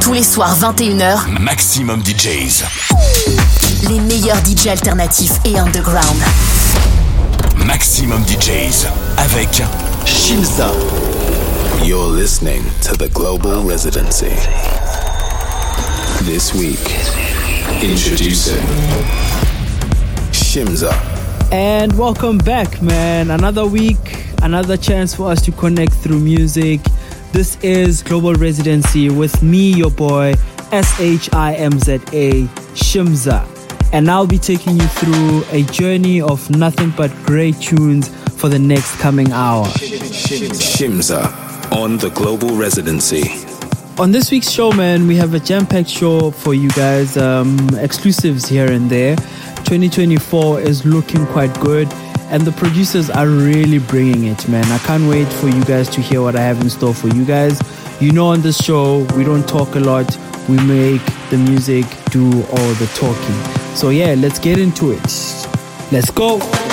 Tous les soirs 21h, Maximum DJs. les meilleurs DJ alternatifs et underground. Maximum DJs avec Shimza. You're listening to the Global Residency. This week, introducing Shimza. And welcome back, man. Another week, another chance for us to connect through music. This is Global Residency with me, your boy, S H I M Z A, Shimza. And I'll be taking you through a journey of nothing but great tunes for the next coming hour. Shimza on the Global Residency. On this week's show, man, we have a jam packed show for you guys, um, exclusives here and there. 2024 is looking quite good, and the producers are really bringing it, man. I can't wait for you guys to hear what I have in store for you guys. You know, on this show, we don't talk a lot, we make the music do all the talking. So, yeah, let's get into it. Let's go.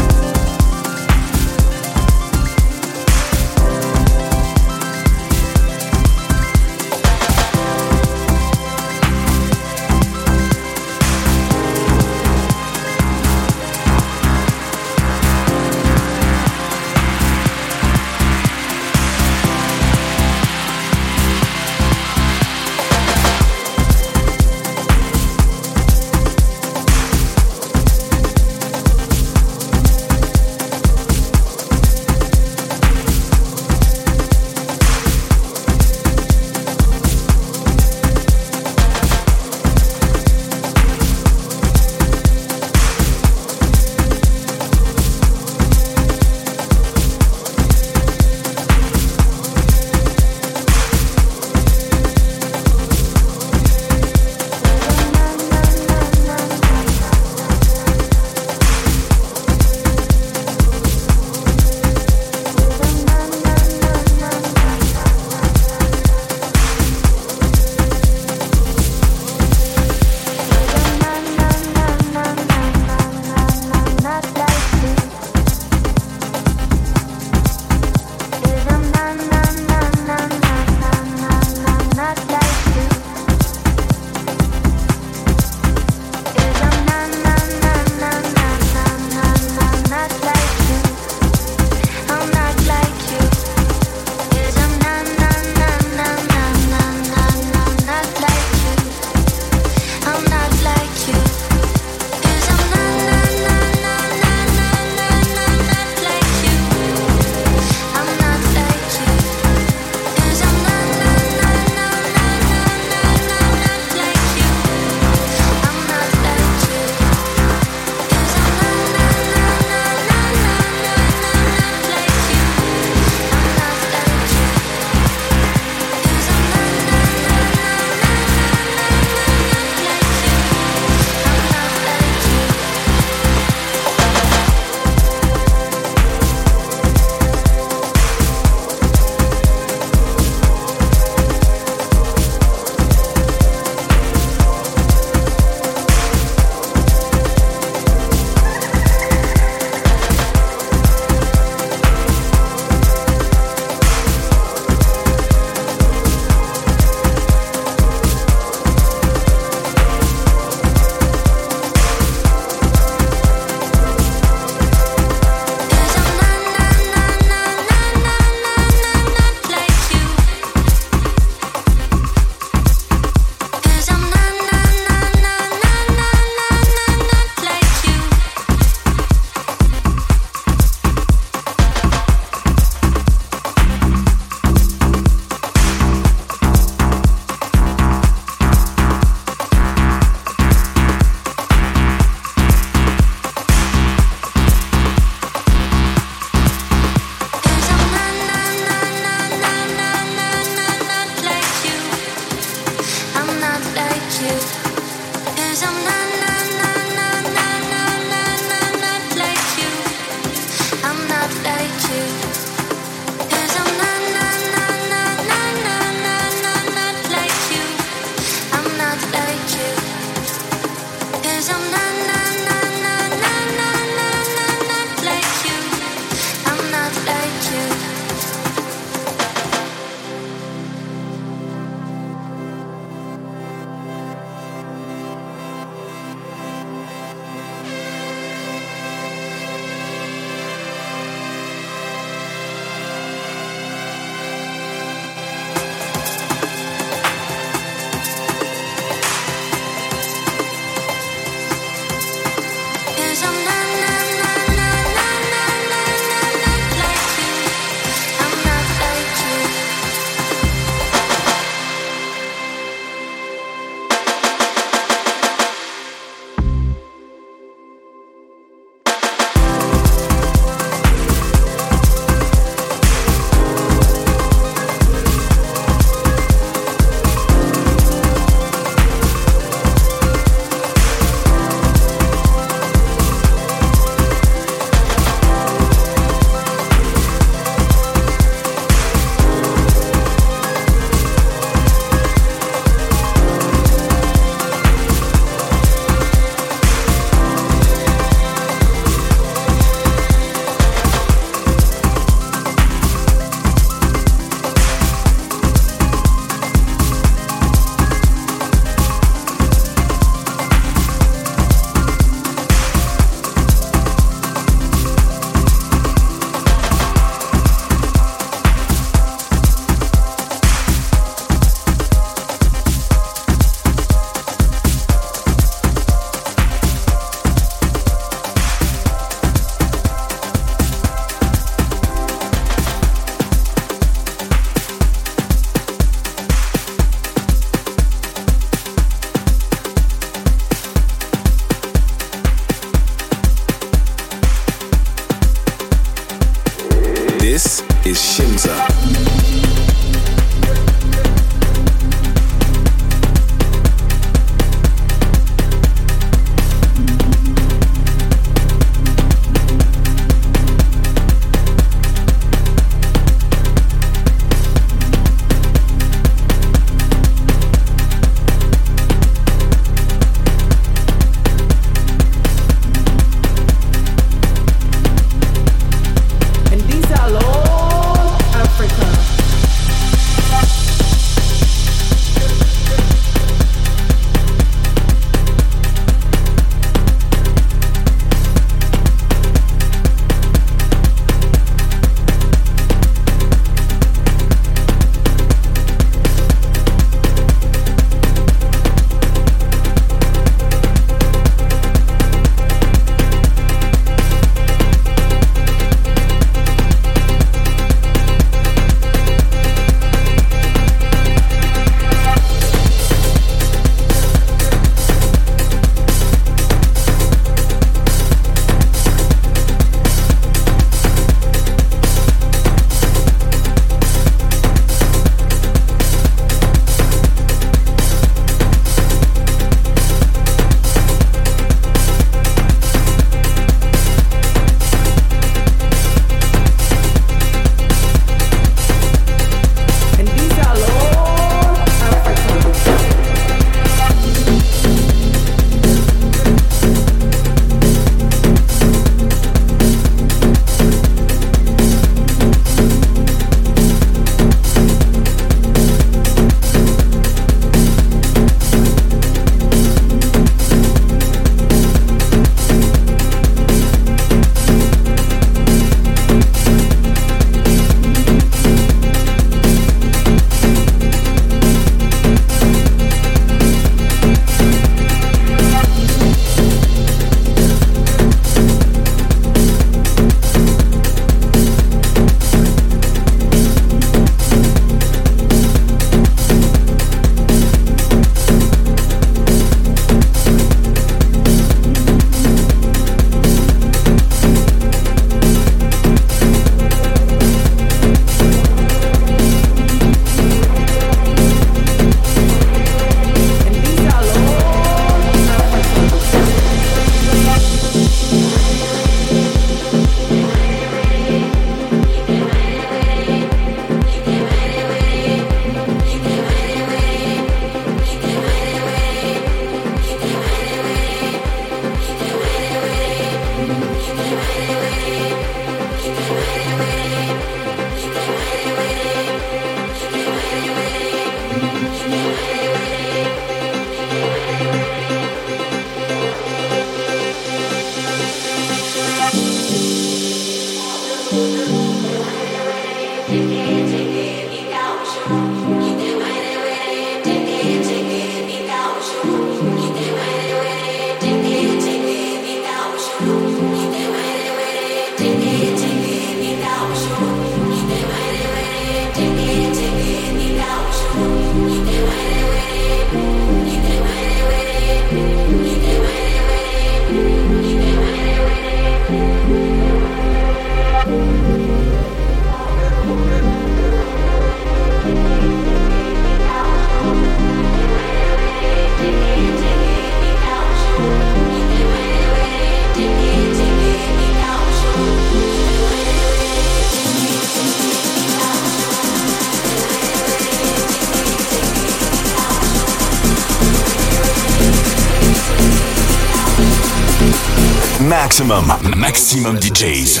Maximum, maximum DJs.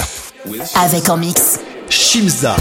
Avec en mix. Shimza.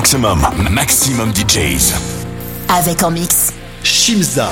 Maximum, maximum DJs. Avec en mix. Shimza.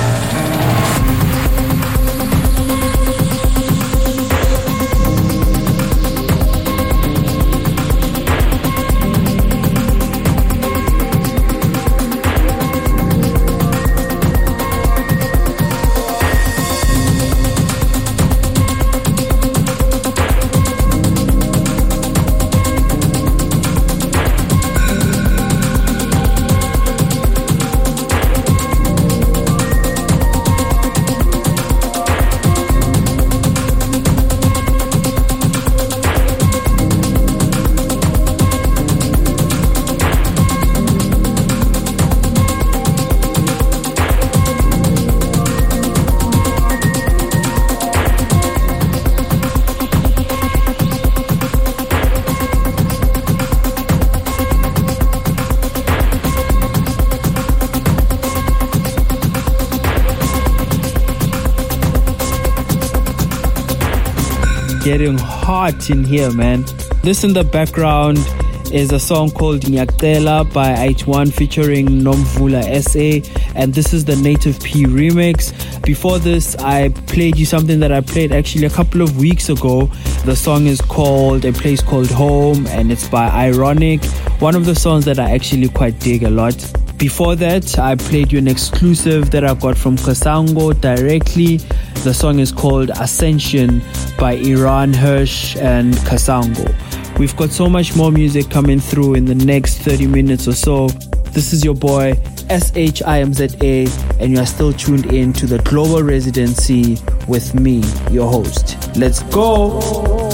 Getting hot in here, man. This in the background is a song called Nyaktela by H1 featuring Nomvula SA, and this is the Native P remix. Before this, I played you something that I played actually a couple of weeks ago. The song is called A Place Called Home, and it's by Ironic, one of the songs that I actually quite dig a lot. Before that, I played you an exclusive that I got from Kasango directly. The song is called Ascension by Eran Hersh and Kasango. We've got so much more music coming through in the next 30 minutes or so. This is your boy SHIMZA, and you are still tuned in to the Global Residency with me, your host. Let's go!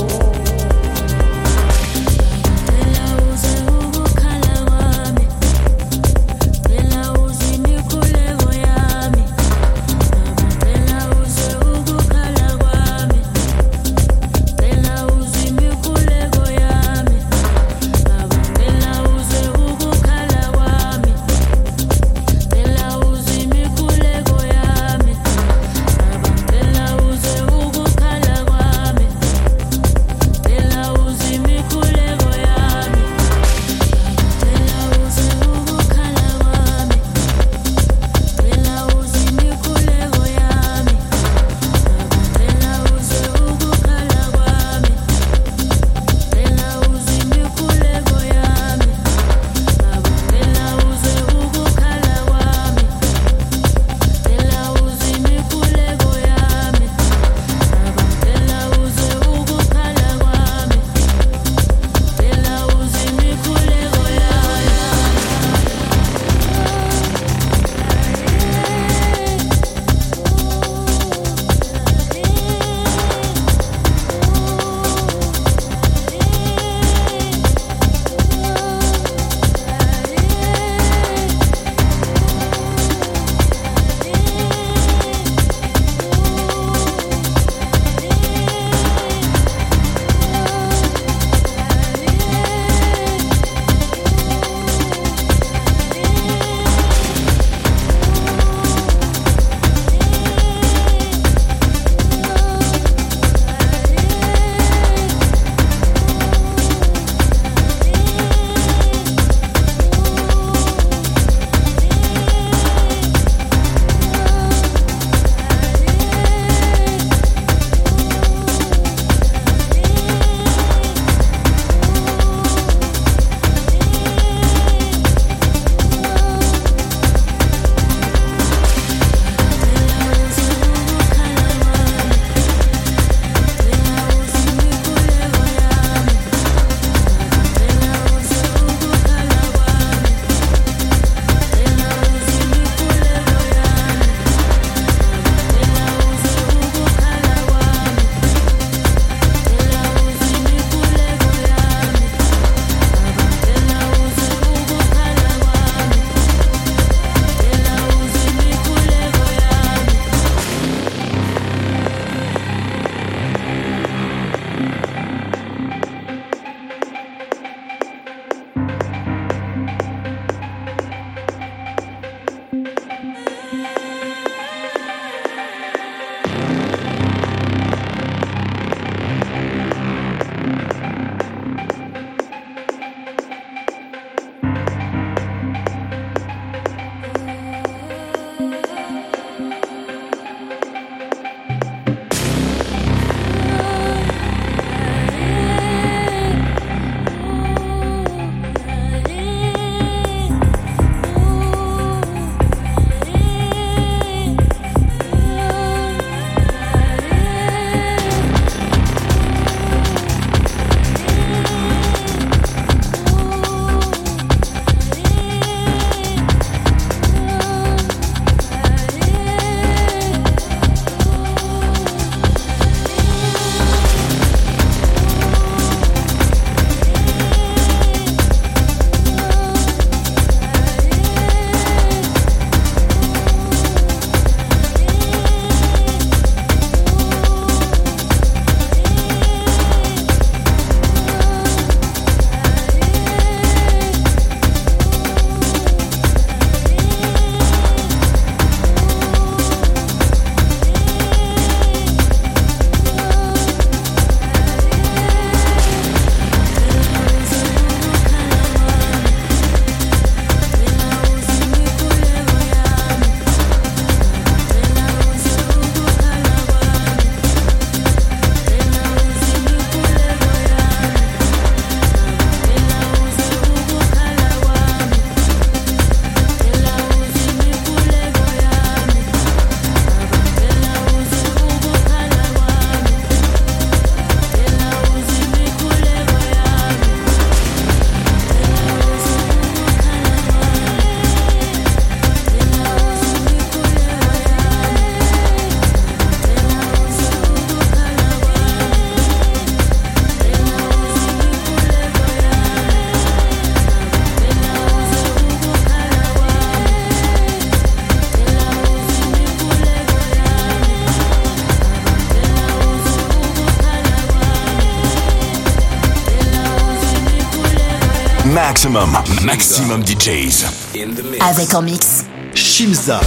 Maximum, DJs. Avec en mix. Shimza.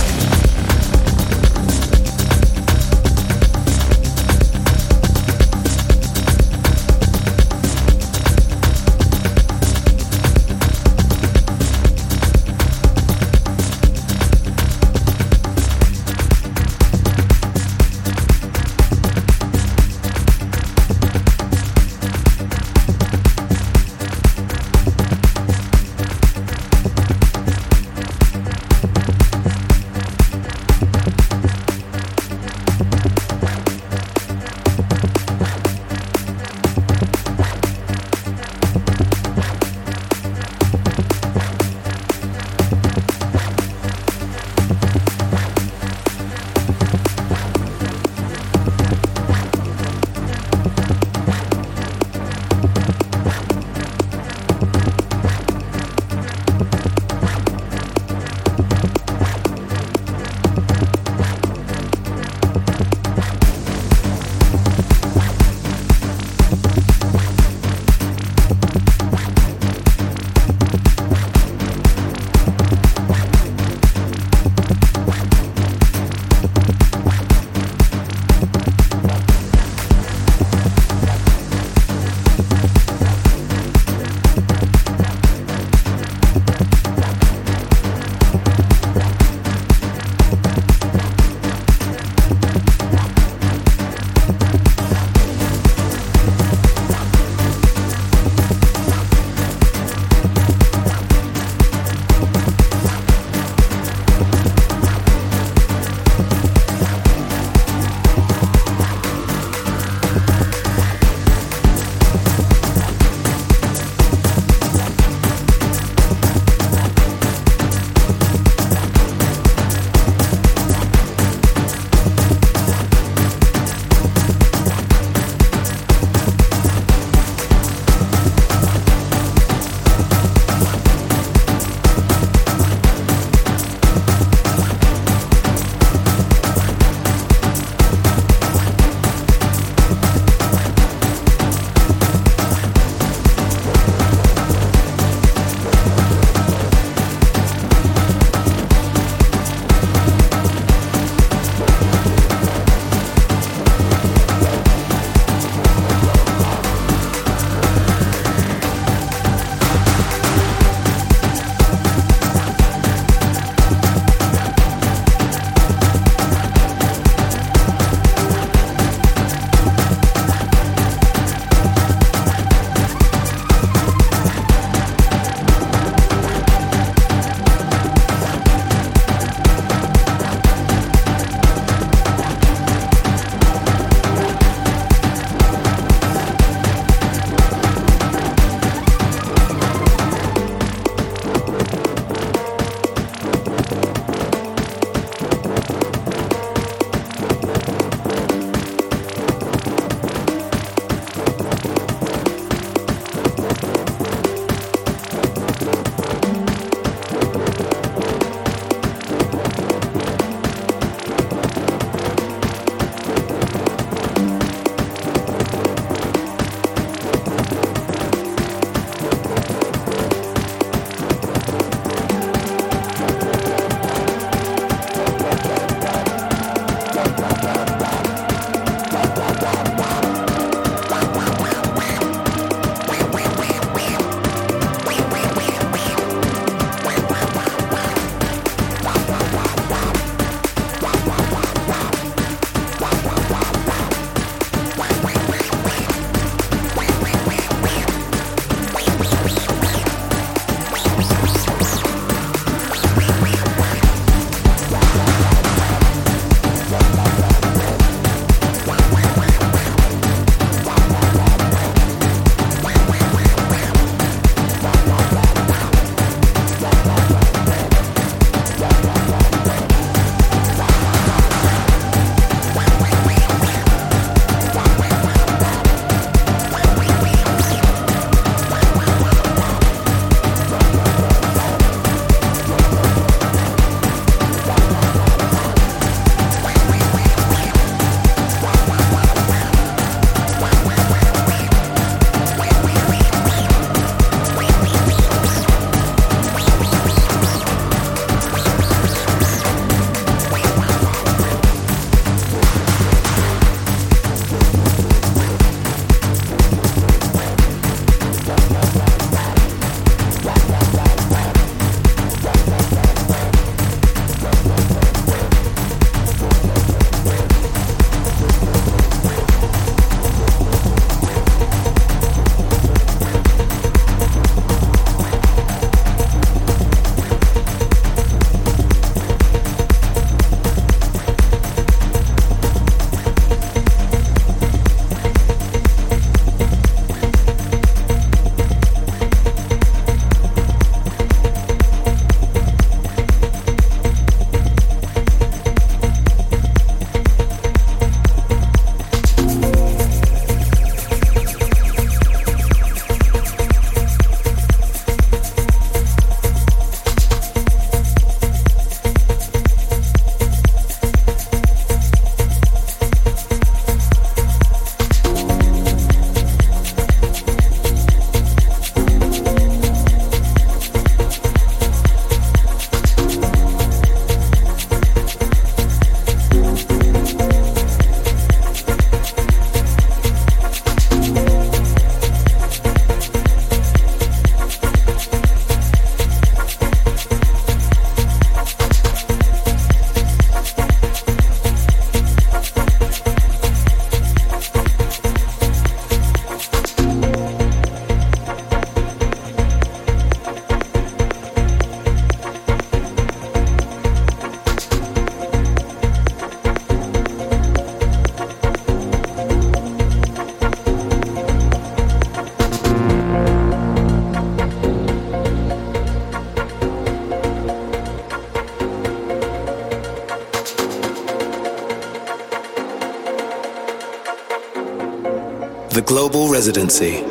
Global Residency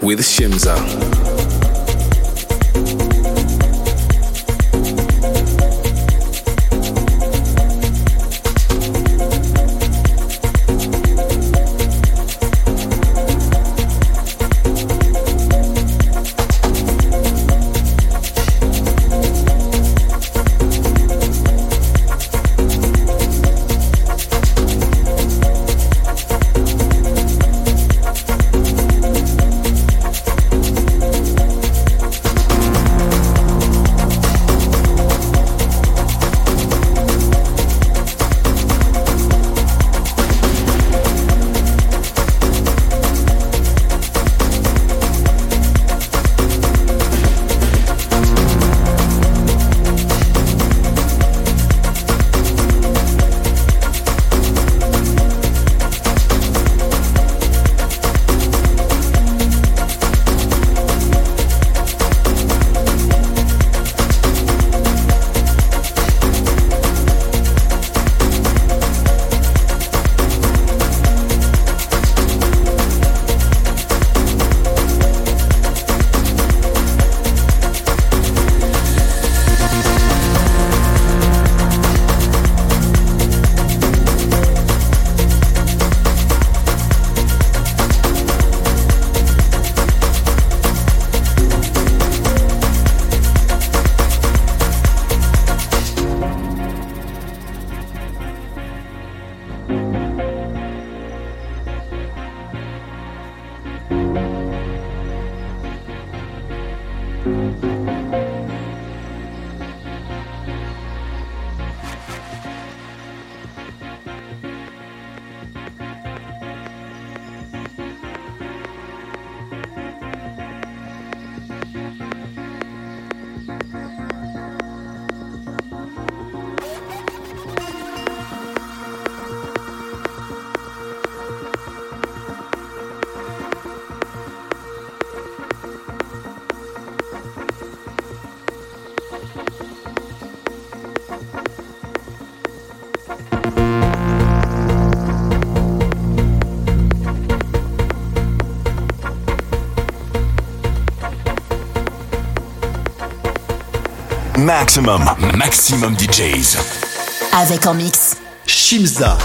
with Shimza. Maximum, maximum DJs. Avec en mix. Shimza.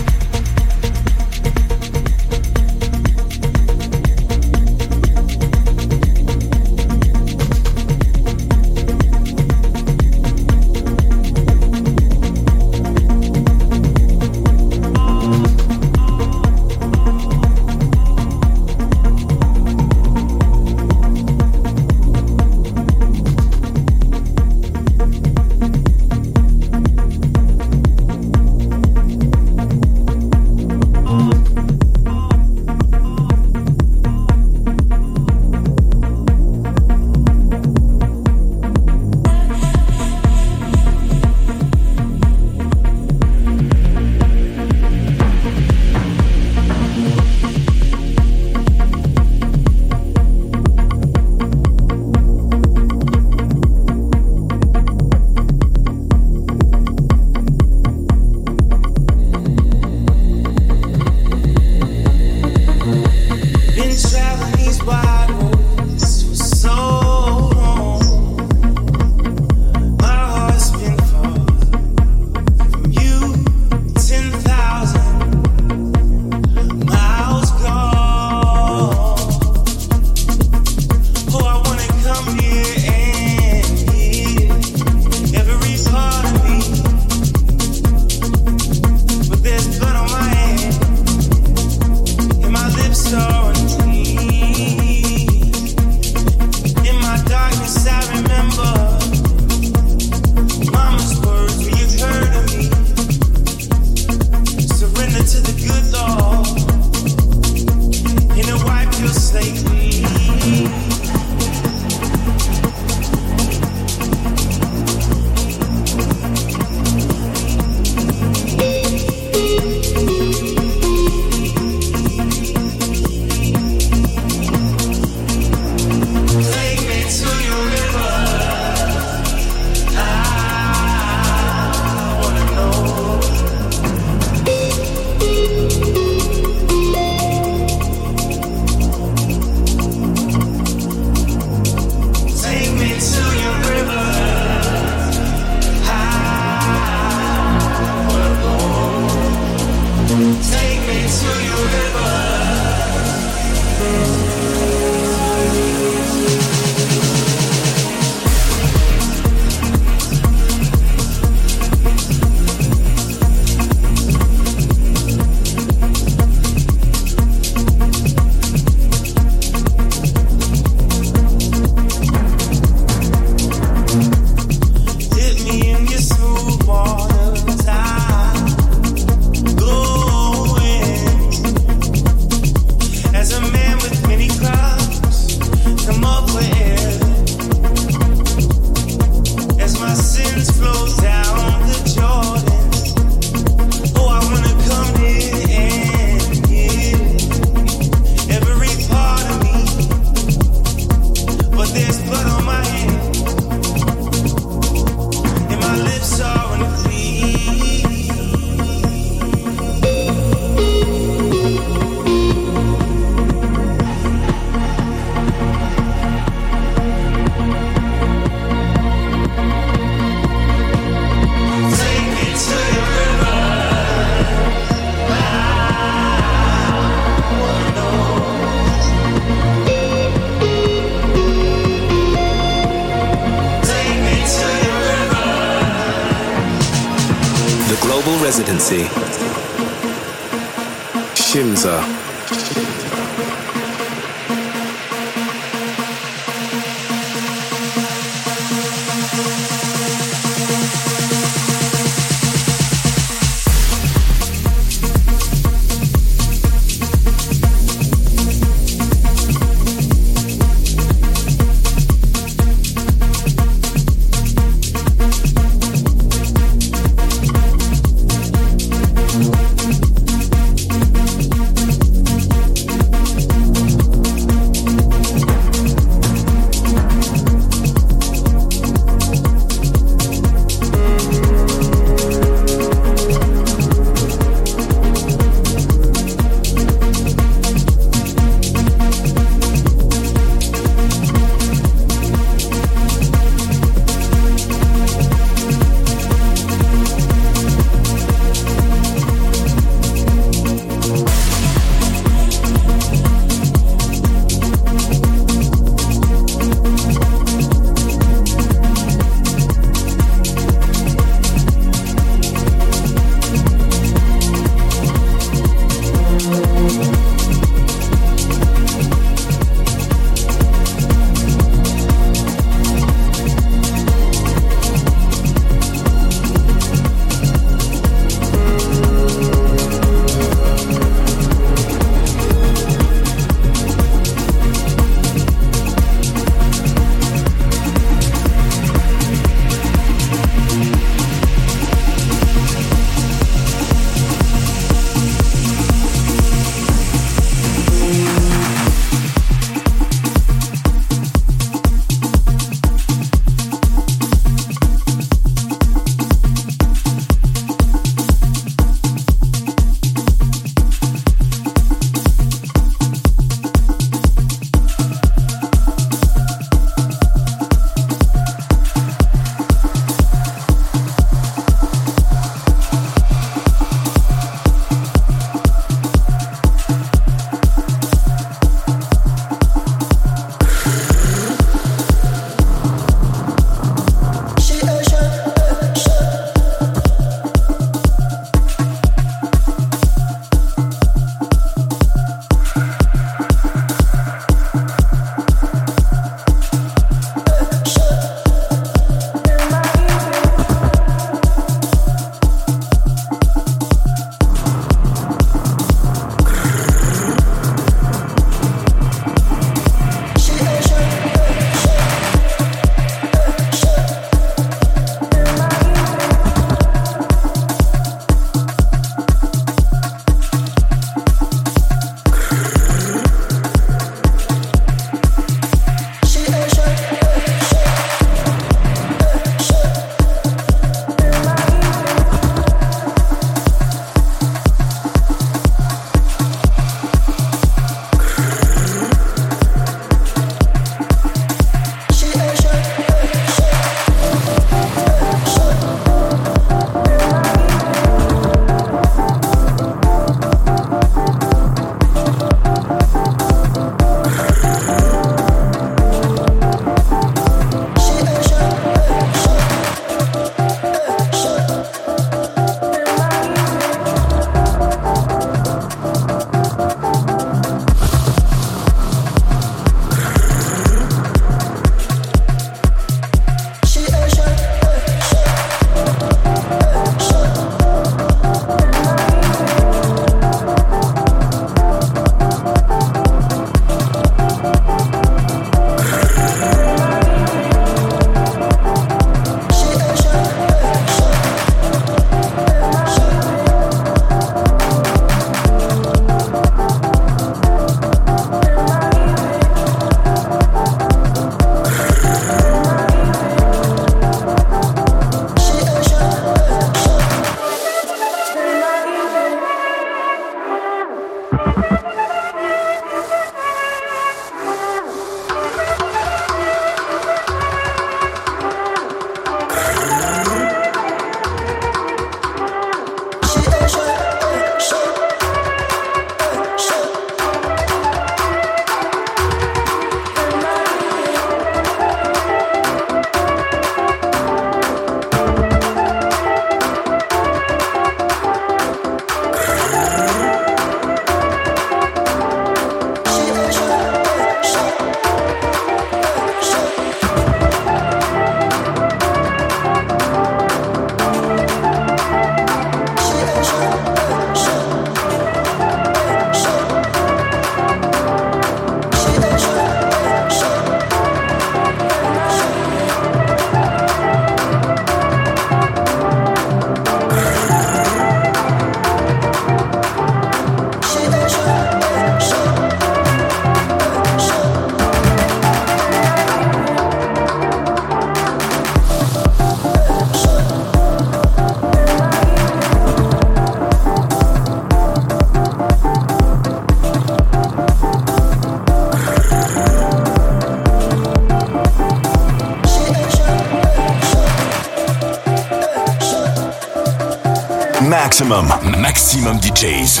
Maximum, maximum DJs.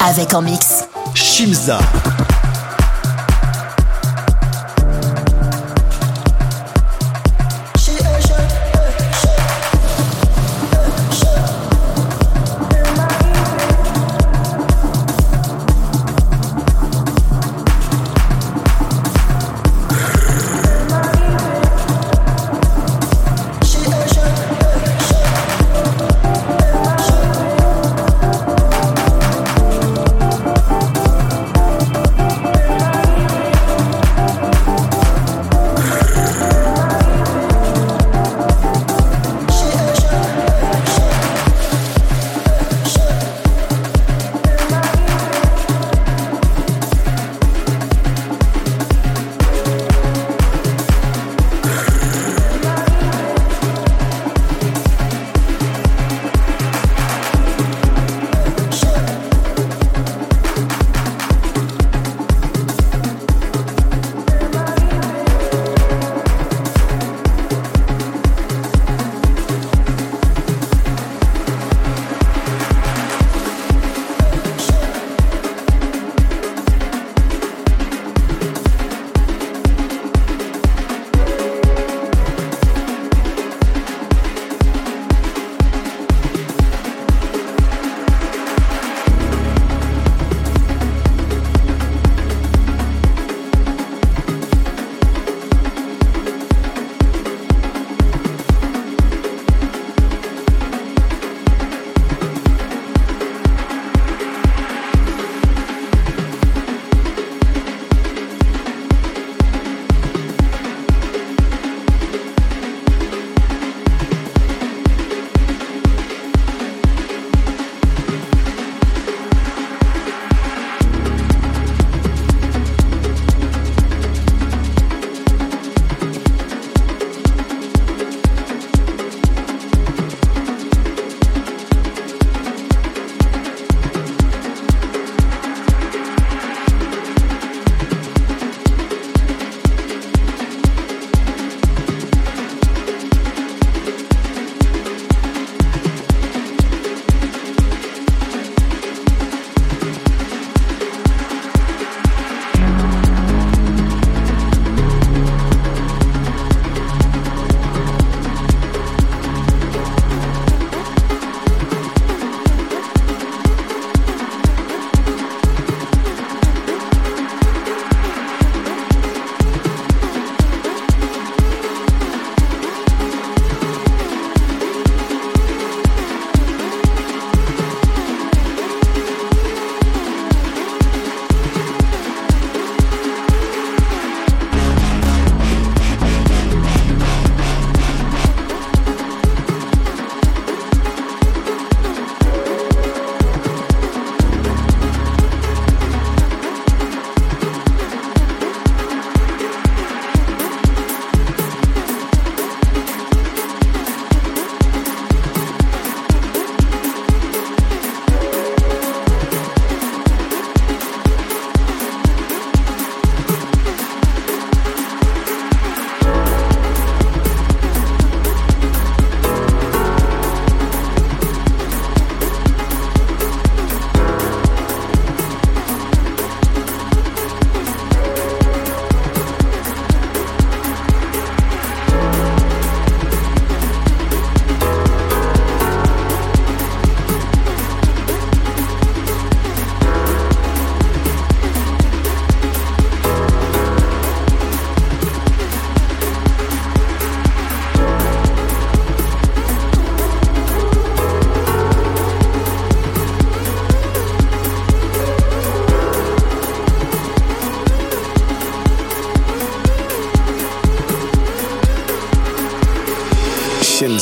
Avec en mix. Shimza.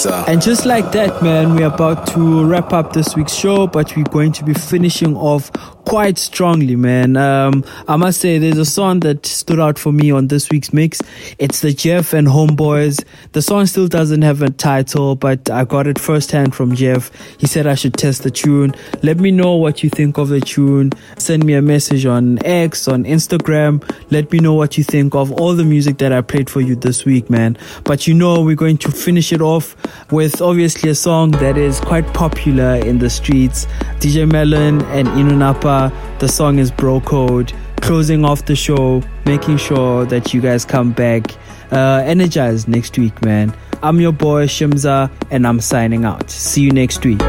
And just like that, man, we're about to wrap up this week's show, but we're going to be finishing off quite strongly, man. Um, I must say, there's a song that stood out for me on this week's mix. It's the Jeff and Homeboys. The song still doesn't have a title, but I got it firsthand from Jeff. He said I should test the tune. Let me know what you think of the tune. Send me a message on X, on Instagram. Let me know what you think of all the music that I played for you this week, man. But you know, we're going to finish it off with obviously a song that is quite popular in the streets. DJ Melon and Inunapa the song is Bro Code. Closing off the show, making sure that you guys come back uh, energized next week, man. I'm your boy Shimza, and I'm signing out. See you next week.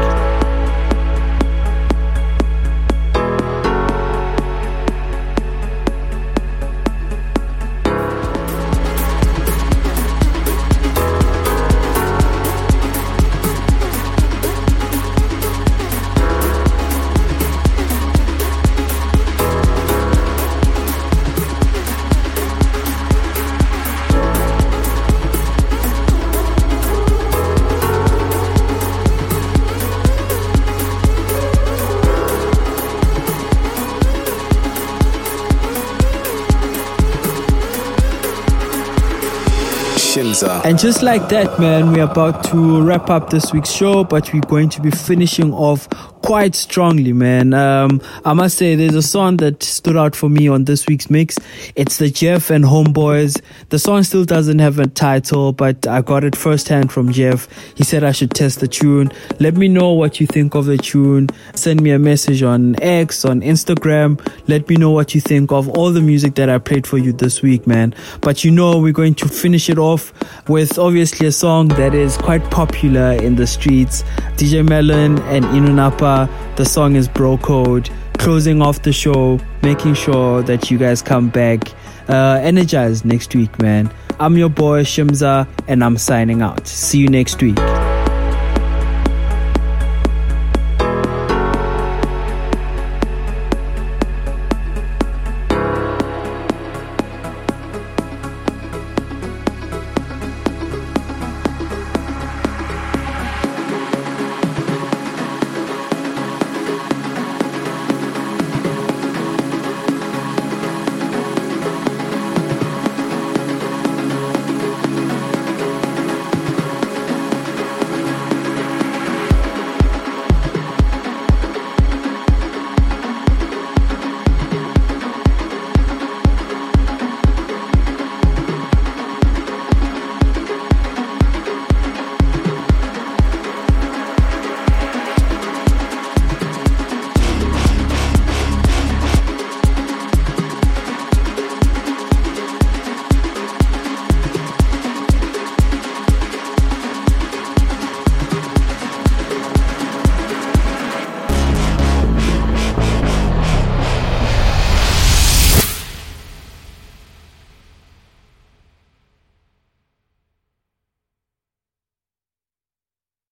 And just like that, man, we're about to wrap up this week's show, but we're going to be finishing off quite strongly, man. Um, I must say, there's a song that stood out for me on this week's mix. It's the Jeff and Homeboys. The song still doesn't have a title, but I got it firsthand from Jeff. He said I should test the tune. Let me know what you think of the tune. Send me a message on X, on Instagram. Let me know what you think of all the music that I played for you this week, man. But you know, we're going to finish it off with obviously a song that is quite popular in the streets. DJ Melon and Inunapa the song is Bro Code. Closing off the show, making sure that you guys come back uh, energized next week, man. I'm your boy Shimza, and I'm signing out. See you next week.